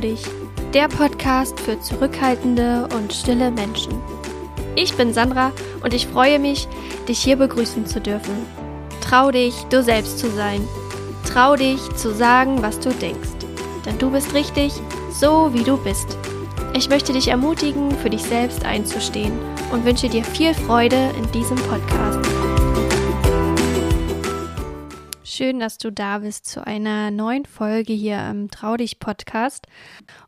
Dich, der Podcast für zurückhaltende und stille Menschen. Ich bin Sandra und ich freue mich, dich hier begrüßen zu dürfen. Trau dich, du selbst zu sein. Trau dich zu sagen, was du denkst. Denn du bist richtig, so wie du bist. Ich möchte dich ermutigen, für dich selbst einzustehen und wünsche dir viel Freude in diesem Podcast. Schön, dass du da bist zu einer neuen Folge hier im Trau dich Podcast.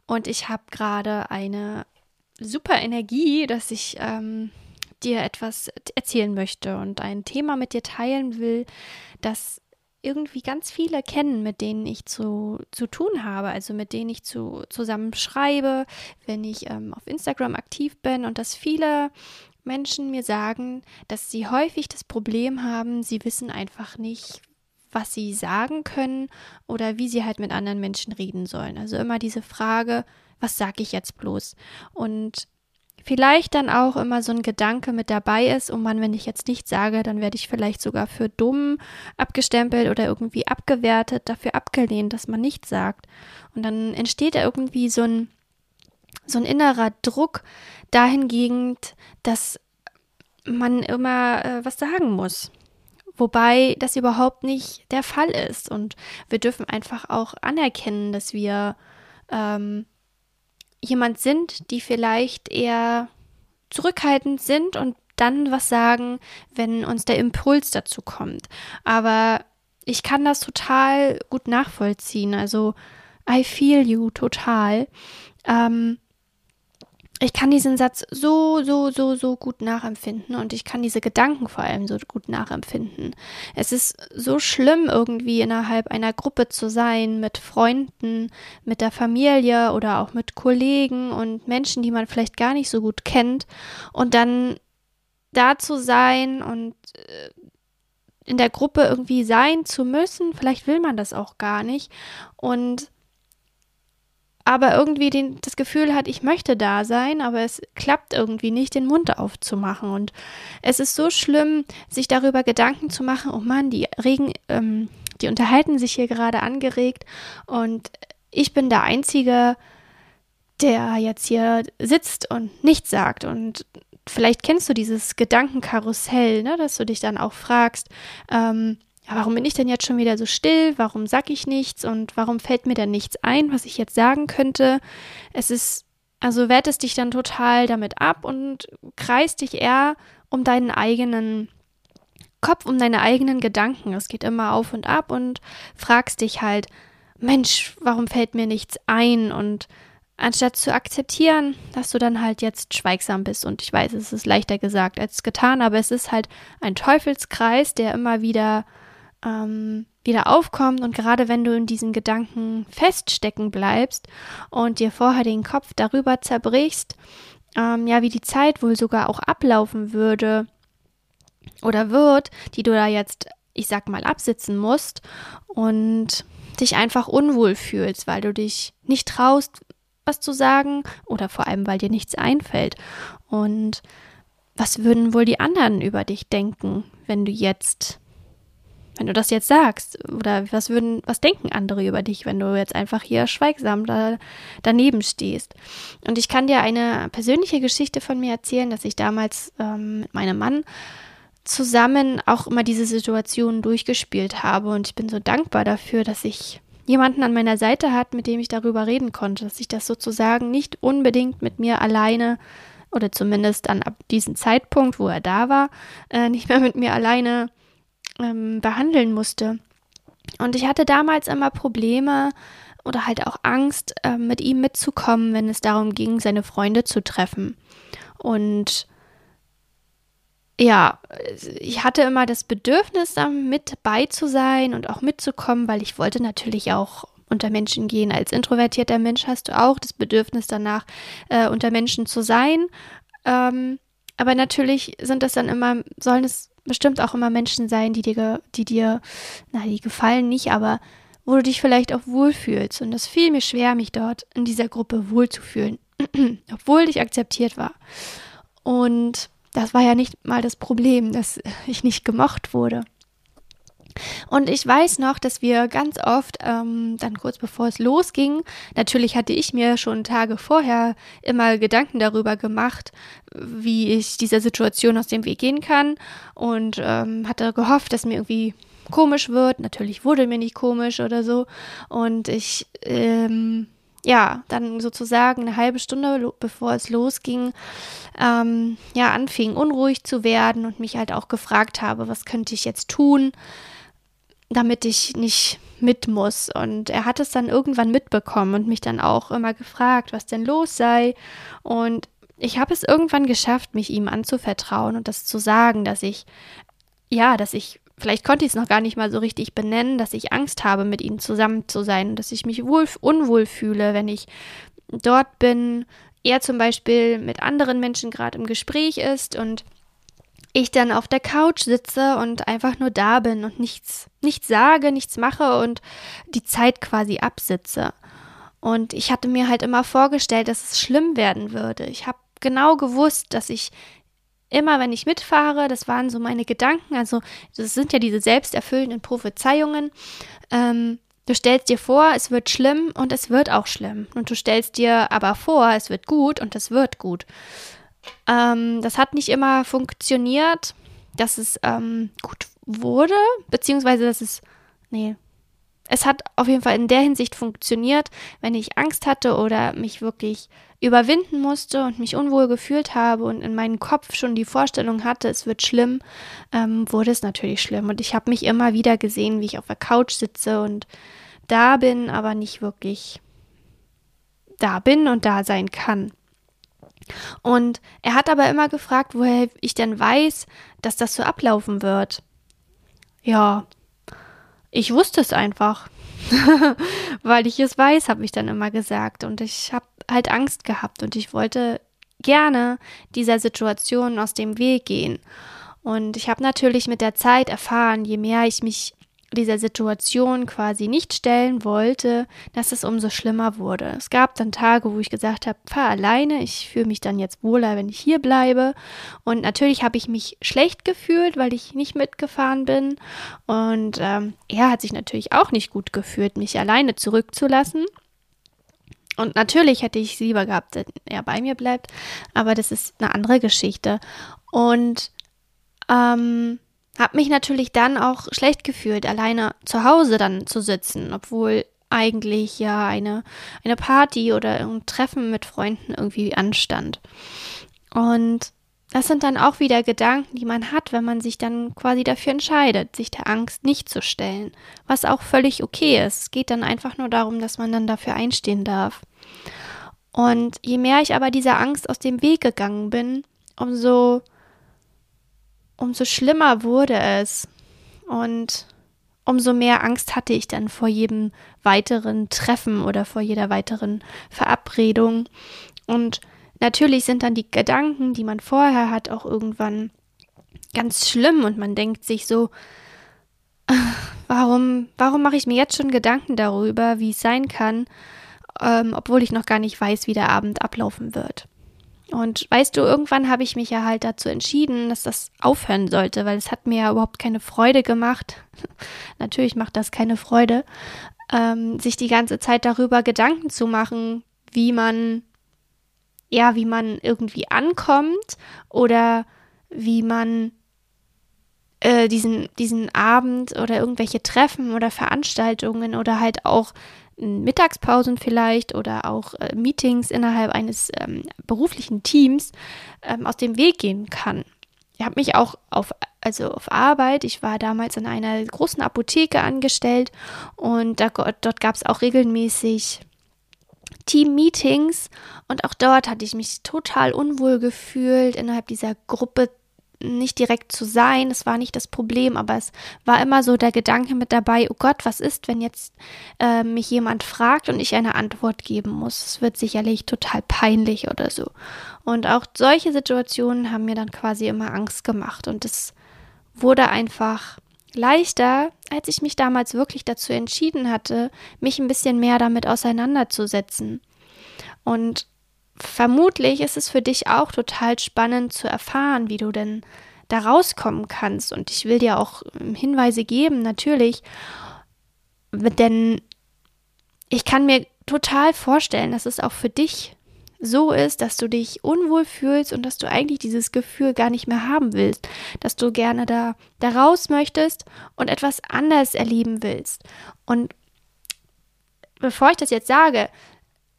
Und ich habe gerade eine super Energie, dass ich ähm, dir etwas erzählen möchte und ein Thema mit dir teilen will, das irgendwie ganz viele kennen, mit denen ich zu, zu tun habe, also mit denen ich zu, zusammen schreibe, wenn ich ähm, auf Instagram aktiv bin und dass viele Menschen mir sagen, dass sie häufig das Problem haben, sie wissen einfach nicht, was sie sagen können oder wie sie halt mit anderen Menschen reden sollen. Also immer diese Frage, was sage ich jetzt bloß? Und vielleicht dann auch immer so ein Gedanke mit dabei ist, oh Mann, wenn ich jetzt nichts sage, dann werde ich vielleicht sogar für dumm abgestempelt oder irgendwie abgewertet, dafür abgelehnt, dass man nichts sagt. Und dann entsteht da irgendwie so ein, so ein innerer Druck dahingehend, dass man immer äh, was sagen muss. Wobei das überhaupt nicht der Fall ist. Und wir dürfen einfach auch anerkennen, dass wir ähm, jemand sind, die vielleicht eher zurückhaltend sind und dann was sagen, wenn uns der Impuls dazu kommt. Aber ich kann das total gut nachvollziehen. Also, I feel you total. Ähm, ich kann diesen Satz so, so, so, so gut nachempfinden und ich kann diese Gedanken vor allem so gut nachempfinden. Es ist so schlimm, irgendwie innerhalb einer Gruppe zu sein, mit Freunden, mit der Familie oder auch mit Kollegen und Menschen, die man vielleicht gar nicht so gut kennt und dann da zu sein und äh, in der Gruppe irgendwie sein zu müssen. Vielleicht will man das auch gar nicht und aber irgendwie den, das Gefühl hat, ich möchte da sein, aber es klappt irgendwie nicht, den Mund aufzumachen. Und es ist so schlimm, sich darüber Gedanken zu machen, oh Mann, die regen, ähm, die unterhalten sich hier gerade angeregt und ich bin der Einzige, der jetzt hier sitzt und nichts sagt. Und vielleicht kennst du dieses Gedankenkarussell, ne, dass du dich dann auch fragst, ähm, warum bin ich denn jetzt schon wieder so still? Warum sag ich nichts? Und warum fällt mir denn nichts ein, was ich jetzt sagen könnte? Es ist, also wertest dich dann total damit ab und kreist dich eher um deinen eigenen Kopf, um deine eigenen Gedanken. Es geht immer auf und ab und fragst dich halt, Mensch, warum fällt mir nichts ein? Und anstatt zu akzeptieren, dass du dann halt jetzt schweigsam bist. Und ich weiß, es ist leichter gesagt als getan, aber es ist halt ein Teufelskreis, der immer wieder ähm, wieder aufkommt und gerade wenn du in diesen Gedanken feststecken bleibst und dir vorher den Kopf darüber zerbrichst, ähm, ja, wie die Zeit wohl sogar auch ablaufen würde oder wird, die du da jetzt, ich sag mal, absitzen musst und dich einfach unwohl fühlst, weil du dich nicht traust, was zu sagen oder vor allem, weil dir nichts einfällt. Und was würden wohl die anderen über dich denken, wenn du jetzt wenn du das jetzt sagst? Oder was würden, was denken andere über dich, wenn du jetzt einfach hier schweigsam da, daneben stehst? Und ich kann dir eine persönliche Geschichte von mir erzählen, dass ich damals ähm, mit meinem Mann zusammen auch immer diese Situation durchgespielt habe. Und ich bin so dankbar dafür, dass ich jemanden an meiner Seite hat, mit dem ich darüber reden konnte, dass ich das sozusagen nicht unbedingt mit mir alleine oder zumindest dann ab diesem Zeitpunkt, wo er da war, äh, nicht mehr mit mir alleine ähm, behandeln musste. Und ich hatte damals immer Probleme oder halt auch Angst, äh, mit ihm mitzukommen, wenn es darum ging, seine Freunde zu treffen. Und ja, ich hatte immer das Bedürfnis, da mit bei zu sein und auch mitzukommen, weil ich wollte natürlich auch unter Menschen gehen. Als introvertierter Mensch hast du auch das Bedürfnis danach, äh, unter Menschen zu sein. Ähm, aber natürlich sind das dann immer, sollen es bestimmt auch immer Menschen sein, die dir, die dir, na, die gefallen nicht, aber wo du dich vielleicht auch wohlfühlst. Und das fiel mir schwer, mich dort in dieser Gruppe wohlzufühlen, obwohl ich akzeptiert war. Und das war ja nicht mal das Problem, dass ich nicht gemocht wurde. Und ich weiß noch, dass wir ganz oft, ähm, dann kurz bevor es losging, natürlich hatte ich mir schon Tage vorher immer Gedanken darüber gemacht, wie ich dieser Situation aus dem Weg gehen kann und ähm, hatte gehofft, dass mir irgendwie komisch wird. Natürlich wurde mir nicht komisch oder so. Und ich, ähm, ja, dann sozusagen eine halbe Stunde bevor es losging, ähm, ja, anfing unruhig zu werden und mich halt auch gefragt habe, was könnte ich jetzt tun, damit ich nicht mit muss. Und er hat es dann irgendwann mitbekommen und mich dann auch immer gefragt, was denn los sei. Und ich habe es irgendwann geschafft, mich ihm anzuvertrauen und das zu sagen, dass ich, ja, dass ich vielleicht konnte ich es noch gar nicht mal so richtig benennen, dass ich Angst habe, mit ihnen zusammen zu sein und dass ich mich wohl, unwohl fühle, wenn ich dort bin, er zum Beispiel mit anderen Menschen gerade im Gespräch ist und ich dann auf der Couch sitze und einfach nur da bin und nichts, nichts sage, nichts mache und die Zeit quasi absitze. Und ich hatte mir halt immer vorgestellt, dass es schlimm werden würde. Ich habe genau gewusst, dass ich immer, wenn ich mitfahre, das waren so meine Gedanken, also das sind ja diese selbsterfüllenden Prophezeiungen. Ähm, du stellst dir vor, es wird schlimm und es wird auch schlimm. Und du stellst dir aber vor, es wird gut und es wird gut. Ähm, das hat nicht immer funktioniert, dass es ähm, gut wurde, beziehungsweise dass es, nee, es hat auf jeden Fall in der Hinsicht funktioniert, wenn ich Angst hatte oder mich wirklich überwinden musste und mich unwohl gefühlt habe und in meinem Kopf schon die Vorstellung hatte, es wird schlimm, ähm, wurde es natürlich schlimm. Und ich habe mich immer wieder gesehen, wie ich auf der Couch sitze und da bin, aber nicht wirklich da bin und da sein kann. Und er hat aber immer gefragt, woher ich denn weiß, dass das so ablaufen wird. Ja, ich wusste es einfach. Weil ich es weiß, habe ich dann immer gesagt. Und ich habe halt Angst gehabt und ich wollte gerne dieser Situation aus dem Weg gehen. Und ich habe natürlich mit der Zeit erfahren, je mehr ich mich dieser Situation quasi nicht stellen wollte, dass es umso schlimmer wurde. Es gab dann Tage, wo ich gesagt habe, fahr alleine, ich fühle mich dann jetzt wohler, wenn ich hier bleibe. Und natürlich habe ich mich schlecht gefühlt, weil ich nicht mitgefahren bin. Und ähm, er hat sich natürlich auch nicht gut gefühlt, mich alleine zurückzulassen. Und natürlich hätte ich es lieber gehabt, wenn er bei mir bleibt, aber das ist eine andere Geschichte. Und ähm, habe mich natürlich dann auch schlecht gefühlt, alleine zu Hause dann zu sitzen, obwohl eigentlich ja eine, eine Party oder ein Treffen mit Freunden irgendwie anstand. Und das sind dann auch wieder Gedanken, die man hat, wenn man sich dann quasi dafür entscheidet, sich der Angst nicht zu stellen, was auch völlig okay ist. Es geht dann einfach nur darum, dass man dann dafür einstehen darf. Und je mehr ich aber dieser Angst aus dem Weg gegangen bin, umso umso schlimmer wurde es. Und umso mehr Angst hatte ich dann vor jedem weiteren Treffen oder vor jeder weiteren Verabredung. Und natürlich sind dann die Gedanken, die man vorher hat, auch irgendwann ganz schlimm und man denkt sich so, warum, warum mache ich mir jetzt schon Gedanken darüber, wie es sein kann, ähm, obwohl ich noch gar nicht weiß, wie der Abend ablaufen wird. Und weißt du, irgendwann habe ich mich ja halt dazu entschieden, dass das aufhören sollte, weil es hat mir ja überhaupt keine Freude gemacht. Natürlich macht das keine Freude, ähm, sich die ganze Zeit darüber Gedanken zu machen, wie man, ja, wie man irgendwie ankommt oder wie man äh, diesen, diesen Abend oder irgendwelche Treffen oder Veranstaltungen oder halt auch Mittagspausen vielleicht oder auch äh, Meetings innerhalb eines ähm, beruflichen Teams ähm, aus dem Weg gehen kann. Ich habe mich auch auf, also auf Arbeit, ich war damals in einer großen Apotheke angestellt und da, dort gab es auch regelmäßig Team-Meetings und auch dort hatte ich mich total unwohl gefühlt, innerhalb dieser Gruppe nicht direkt zu sein, das war nicht das Problem, aber es war immer so der Gedanke mit dabei, oh Gott, was ist, wenn jetzt äh, mich jemand fragt und ich eine Antwort geben muss? Es wird sicherlich total peinlich oder so. Und auch solche Situationen haben mir dann quasi immer Angst gemacht und es wurde einfach leichter, als ich mich damals wirklich dazu entschieden hatte, mich ein bisschen mehr damit auseinanderzusetzen. Und vermutlich ist es für dich auch total spannend zu erfahren, wie du denn da rauskommen kannst. Und ich will dir auch ähm, Hinweise geben, natürlich. Denn ich kann mir total vorstellen, dass es auch für dich so ist, dass du dich unwohl fühlst und dass du eigentlich dieses Gefühl gar nicht mehr haben willst, dass du gerne da, da raus möchtest und etwas anders erleben willst. Und bevor ich das jetzt sage,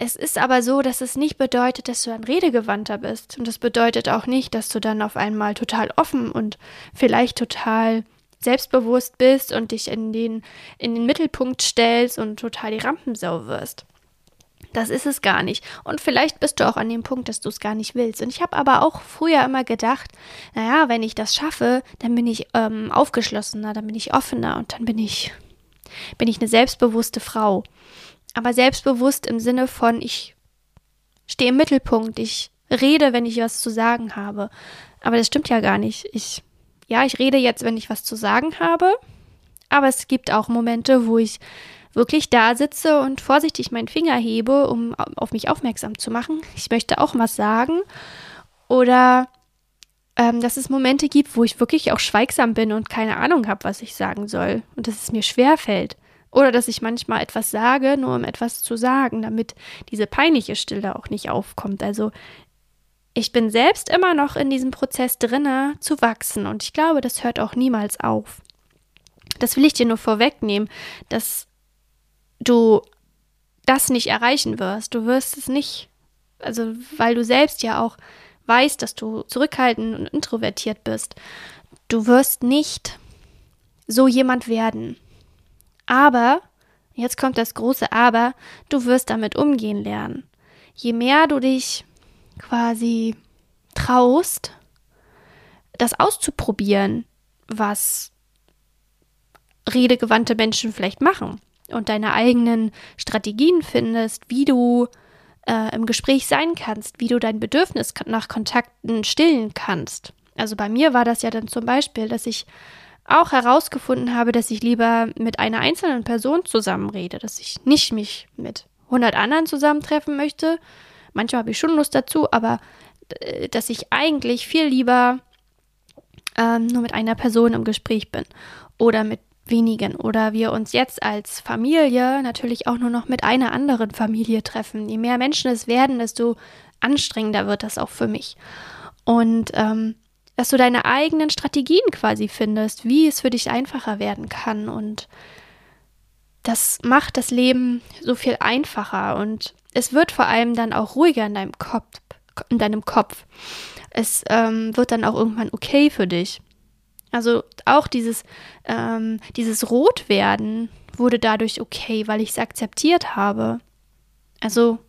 es ist aber so, dass es nicht bedeutet, dass du ein redegewandter bist. Und das bedeutet auch nicht, dass du dann auf einmal total offen und vielleicht total selbstbewusst bist und dich in den, in den Mittelpunkt stellst und total die Rampensau wirst. Das ist es gar nicht. Und vielleicht bist du auch an dem Punkt, dass du es gar nicht willst. Und ich habe aber auch früher immer gedacht, naja, wenn ich das schaffe, dann bin ich ähm, aufgeschlossener, dann bin ich offener und dann bin ich, bin ich eine selbstbewusste Frau aber selbstbewusst im Sinne von, ich stehe im Mittelpunkt, ich rede, wenn ich was zu sagen habe. Aber das stimmt ja gar nicht. Ich, ja, ich rede jetzt, wenn ich was zu sagen habe, aber es gibt auch Momente, wo ich wirklich da sitze und vorsichtig meinen Finger hebe, um auf mich aufmerksam zu machen. Ich möchte auch was sagen. Oder ähm, dass es Momente gibt, wo ich wirklich auch schweigsam bin und keine Ahnung habe, was ich sagen soll und dass es mir schwer fällt. Oder dass ich manchmal etwas sage, nur um etwas zu sagen, damit diese peinliche Stille auch nicht aufkommt. Also ich bin selbst immer noch in diesem Prozess drinne zu wachsen und ich glaube, das hört auch niemals auf. Das will ich dir nur vorwegnehmen, dass du das nicht erreichen wirst. Du wirst es nicht, also weil du selbst ja auch weißt, dass du zurückhaltend und introvertiert bist. Du wirst nicht so jemand werden. Aber, jetzt kommt das große Aber, du wirst damit umgehen lernen. Je mehr du dich quasi traust, das auszuprobieren, was redegewandte Menschen vielleicht machen und deine eigenen Strategien findest, wie du äh, im Gespräch sein kannst, wie du dein Bedürfnis nach Kontakten stillen kannst. Also bei mir war das ja dann zum Beispiel, dass ich auch herausgefunden habe, dass ich lieber mit einer einzelnen Person zusammenrede, dass ich nicht mich mit 100 anderen zusammentreffen möchte. Manchmal habe ich schon Lust dazu, aber äh, dass ich eigentlich viel lieber ähm, nur mit einer Person im Gespräch bin oder mit wenigen oder wir uns jetzt als Familie natürlich auch nur noch mit einer anderen Familie treffen. Je mehr Menschen es werden, desto anstrengender wird das auch für mich. Und ähm, dass du deine eigenen Strategien quasi findest, wie es für dich einfacher werden kann. Und das macht das Leben so viel einfacher und es wird vor allem dann auch ruhiger in deinem Kopf. In deinem Kopf. Es ähm, wird dann auch irgendwann okay für dich. Also auch dieses, ähm, dieses Rotwerden wurde dadurch okay, weil ich es akzeptiert habe. Also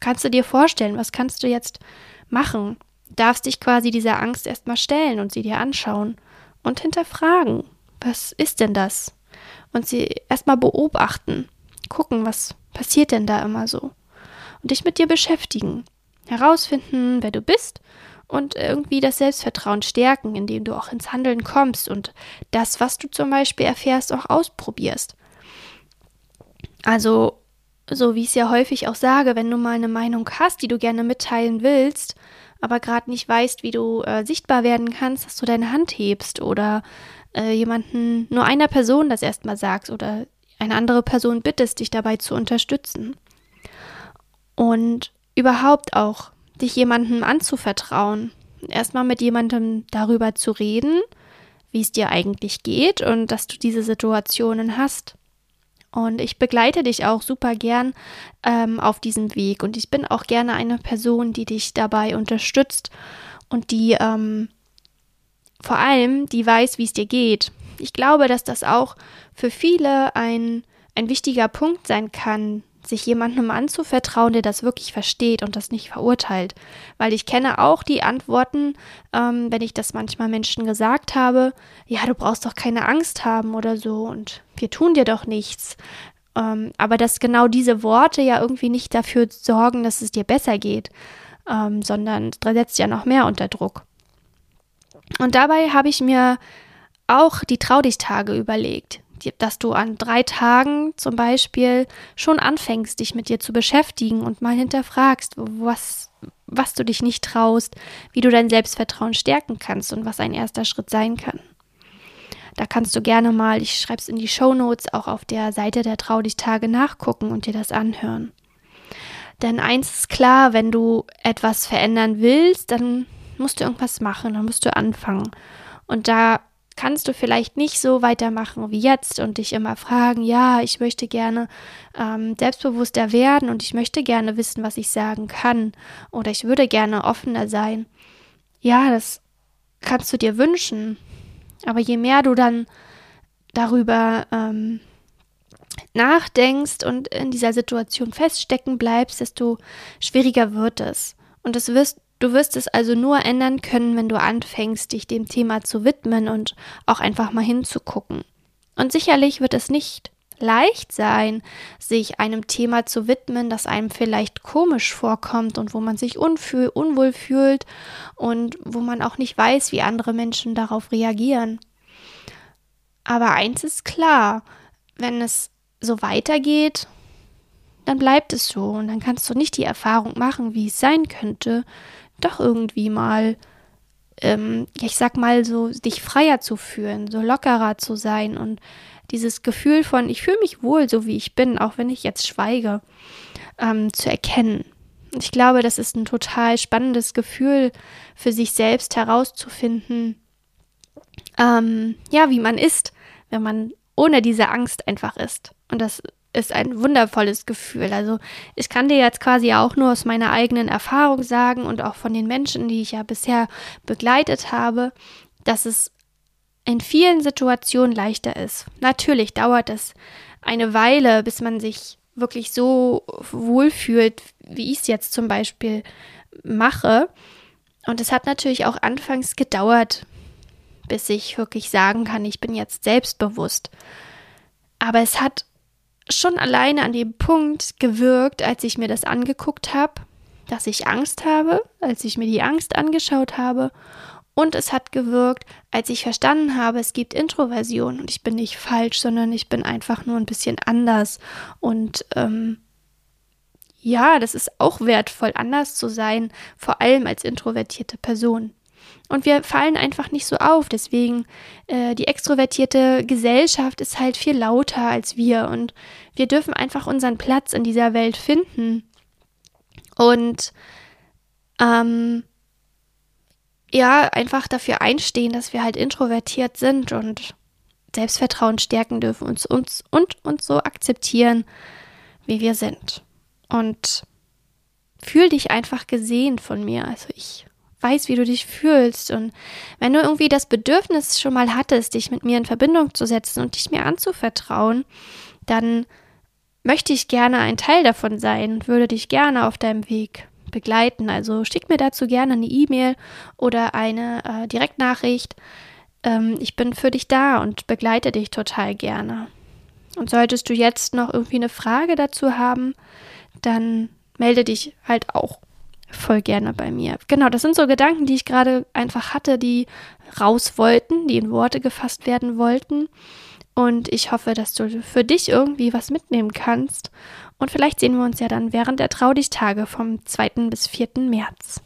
kannst du dir vorstellen, was kannst du jetzt machen? Darfst dich quasi dieser Angst erstmal stellen und sie dir anschauen und hinterfragen, was ist denn das? Und sie erstmal beobachten, gucken, was passiert denn da immer so? Und dich mit dir beschäftigen, herausfinden, wer du bist und irgendwie das Selbstvertrauen stärken, indem du auch ins Handeln kommst und das, was du zum Beispiel erfährst, auch ausprobierst. Also, so wie ich es ja häufig auch sage, wenn du mal eine Meinung hast, die du gerne mitteilen willst, aber gerade nicht weißt, wie du äh, sichtbar werden kannst, dass du deine Hand hebst oder äh, jemanden, nur einer Person das erstmal sagst oder eine andere Person bittest, dich dabei zu unterstützen. Und überhaupt auch dich jemandem anzuvertrauen. Erstmal mit jemandem darüber zu reden, wie es dir eigentlich geht und dass du diese Situationen hast. Und ich begleite dich auch super gern ähm, auf diesem Weg. Und ich bin auch gerne eine Person, die dich dabei unterstützt und die ähm, vor allem, die weiß, wie es dir geht. Ich glaube, dass das auch für viele ein, ein wichtiger Punkt sein kann, sich jemandem anzuvertrauen, der das wirklich versteht und das nicht verurteilt. Weil ich kenne auch die Antworten, ähm, wenn ich das manchmal Menschen gesagt habe, ja, du brauchst doch keine Angst haben oder so und wir tun dir doch nichts. Ähm, aber dass genau diese Worte ja irgendwie nicht dafür sorgen, dass es dir besser geht, ähm, sondern setzt ja noch mehr unter Druck. Und dabei habe ich mir auch die Traudichtage überlegt dass du an drei Tagen zum Beispiel schon anfängst, dich mit dir zu beschäftigen und mal hinterfragst, was, was du dich nicht traust, wie du dein Selbstvertrauen stärken kannst und was ein erster Schritt sein kann. Da kannst du gerne mal, ich schreibe es in die Show Notes, auch auf der Seite der Trau dich Tage nachgucken und dir das anhören. Denn eins ist klar, wenn du etwas verändern willst, dann musst du irgendwas machen, dann musst du anfangen. Und da kannst du vielleicht nicht so weitermachen wie jetzt und dich immer fragen, ja, ich möchte gerne ähm, selbstbewusster werden und ich möchte gerne wissen, was ich sagen kann oder ich würde gerne offener sein. Ja, das kannst du dir wünschen. Aber je mehr du dann darüber ähm, nachdenkst und in dieser Situation feststecken bleibst, desto schwieriger wird es. Und es wirst, du wirst es also nur ändern können, wenn du anfängst, dich dem Thema zu widmen und auch einfach mal hinzugucken. Und sicherlich wird es nicht leicht sein, sich einem Thema zu widmen, das einem vielleicht komisch vorkommt und wo man sich unfühl, unwohl fühlt und wo man auch nicht weiß, wie andere Menschen darauf reagieren. Aber eins ist klar, wenn es so weitergeht, dann bleibt es so und dann kannst du nicht die Erfahrung machen, wie es sein könnte, doch irgendwie mal, ähm, ich sag mal so, dich freier zu fühlen, so lockerer zu sein und dieses Gefühl von, ich fühle mich wohl, so wie ich bin, auch wenn ich jetzt schweige, ähm, zu erkennen. Ich glaube, das ist ein total spannendes Gefühl für sich selbst herauszufinden, ähm, ja, wie man ist, wenn man ohne diese Angst einfach ist. Und das ist ein wundervolles Gefühl. Also ich kann dir jetzt quasi auch nur aus meiner eigenen Erfahrung sagen und auch von den Menschen, die ich ja bisher begleitet habe, dass es in vielen Situationen leichter ist. Natürlich dauert es eine Weile, bis man sich wirklich so wohlfühlt, wie ich es jetzt zum Beispiel mache. Und es hat natürlich auch anfangs gedauert, bis ich wirklich sagen kann, ich bin jetzt selbstbewusst. Aber es hat schon alleine an dem Punkt gewirkt, als ich mir das angeguckt habe, dass ich Angst habe, als ich mir die Angst angeschaut habe. Und es hat gewirkt, als ich verstanden habe, es gibt Introversion und ich bin nicht falsch, sondern ich bin einfach nur ein bisschen anders. Und ähm, ja, das ist auch wertvoll, anders zu sein, vor allem als introvertierte Person. Und wir fallen einfach nicht so auf. Deswegen, äh, die extrovertierte Gesellschaft ist halt viel lauter als wir. Und wir dürfen einfach unseren Platz in dieser Welt finden. Und ähm, ja, einfach dafür einstehen, dass wir halt introvertiert sind und Selbstvertrauen stärken dürfen uns, uns und uns so akzeptieren, wie wir sind. Und fühl dich einfach gesehen von mir. Also ich weiß, wie du dich fühlst. Und wenn du irgendwie das Bedürfnis schon mal hattest, dich mit mir in Verbindung zu setzen und dich mir anzuvertrauen, dann möchte ich gerne ein Teil davon sein und würde dich gerne auf deinem Weg begleiten. Also schick mir dazu gerne eine E-Mail oder eine äh, Direktnachricht. Ähm, ich bin für dich da und begleite dich total gerne. Und solltest du jetzt noch irgendwie eine Frage dazu haben, dann melde dich halt auch voll gerne bei mir. Genau, das sind so Gedanken, die ich gerade einfach hatte, die raus wollten, die in Worte gefasst werden wollten. Und ich hoffe, dass du für dich irgendwie was mitnehmen kannst. Und vielleicht sehen wir uns ja dann während der Traudichtage vom 2. bis 4. März.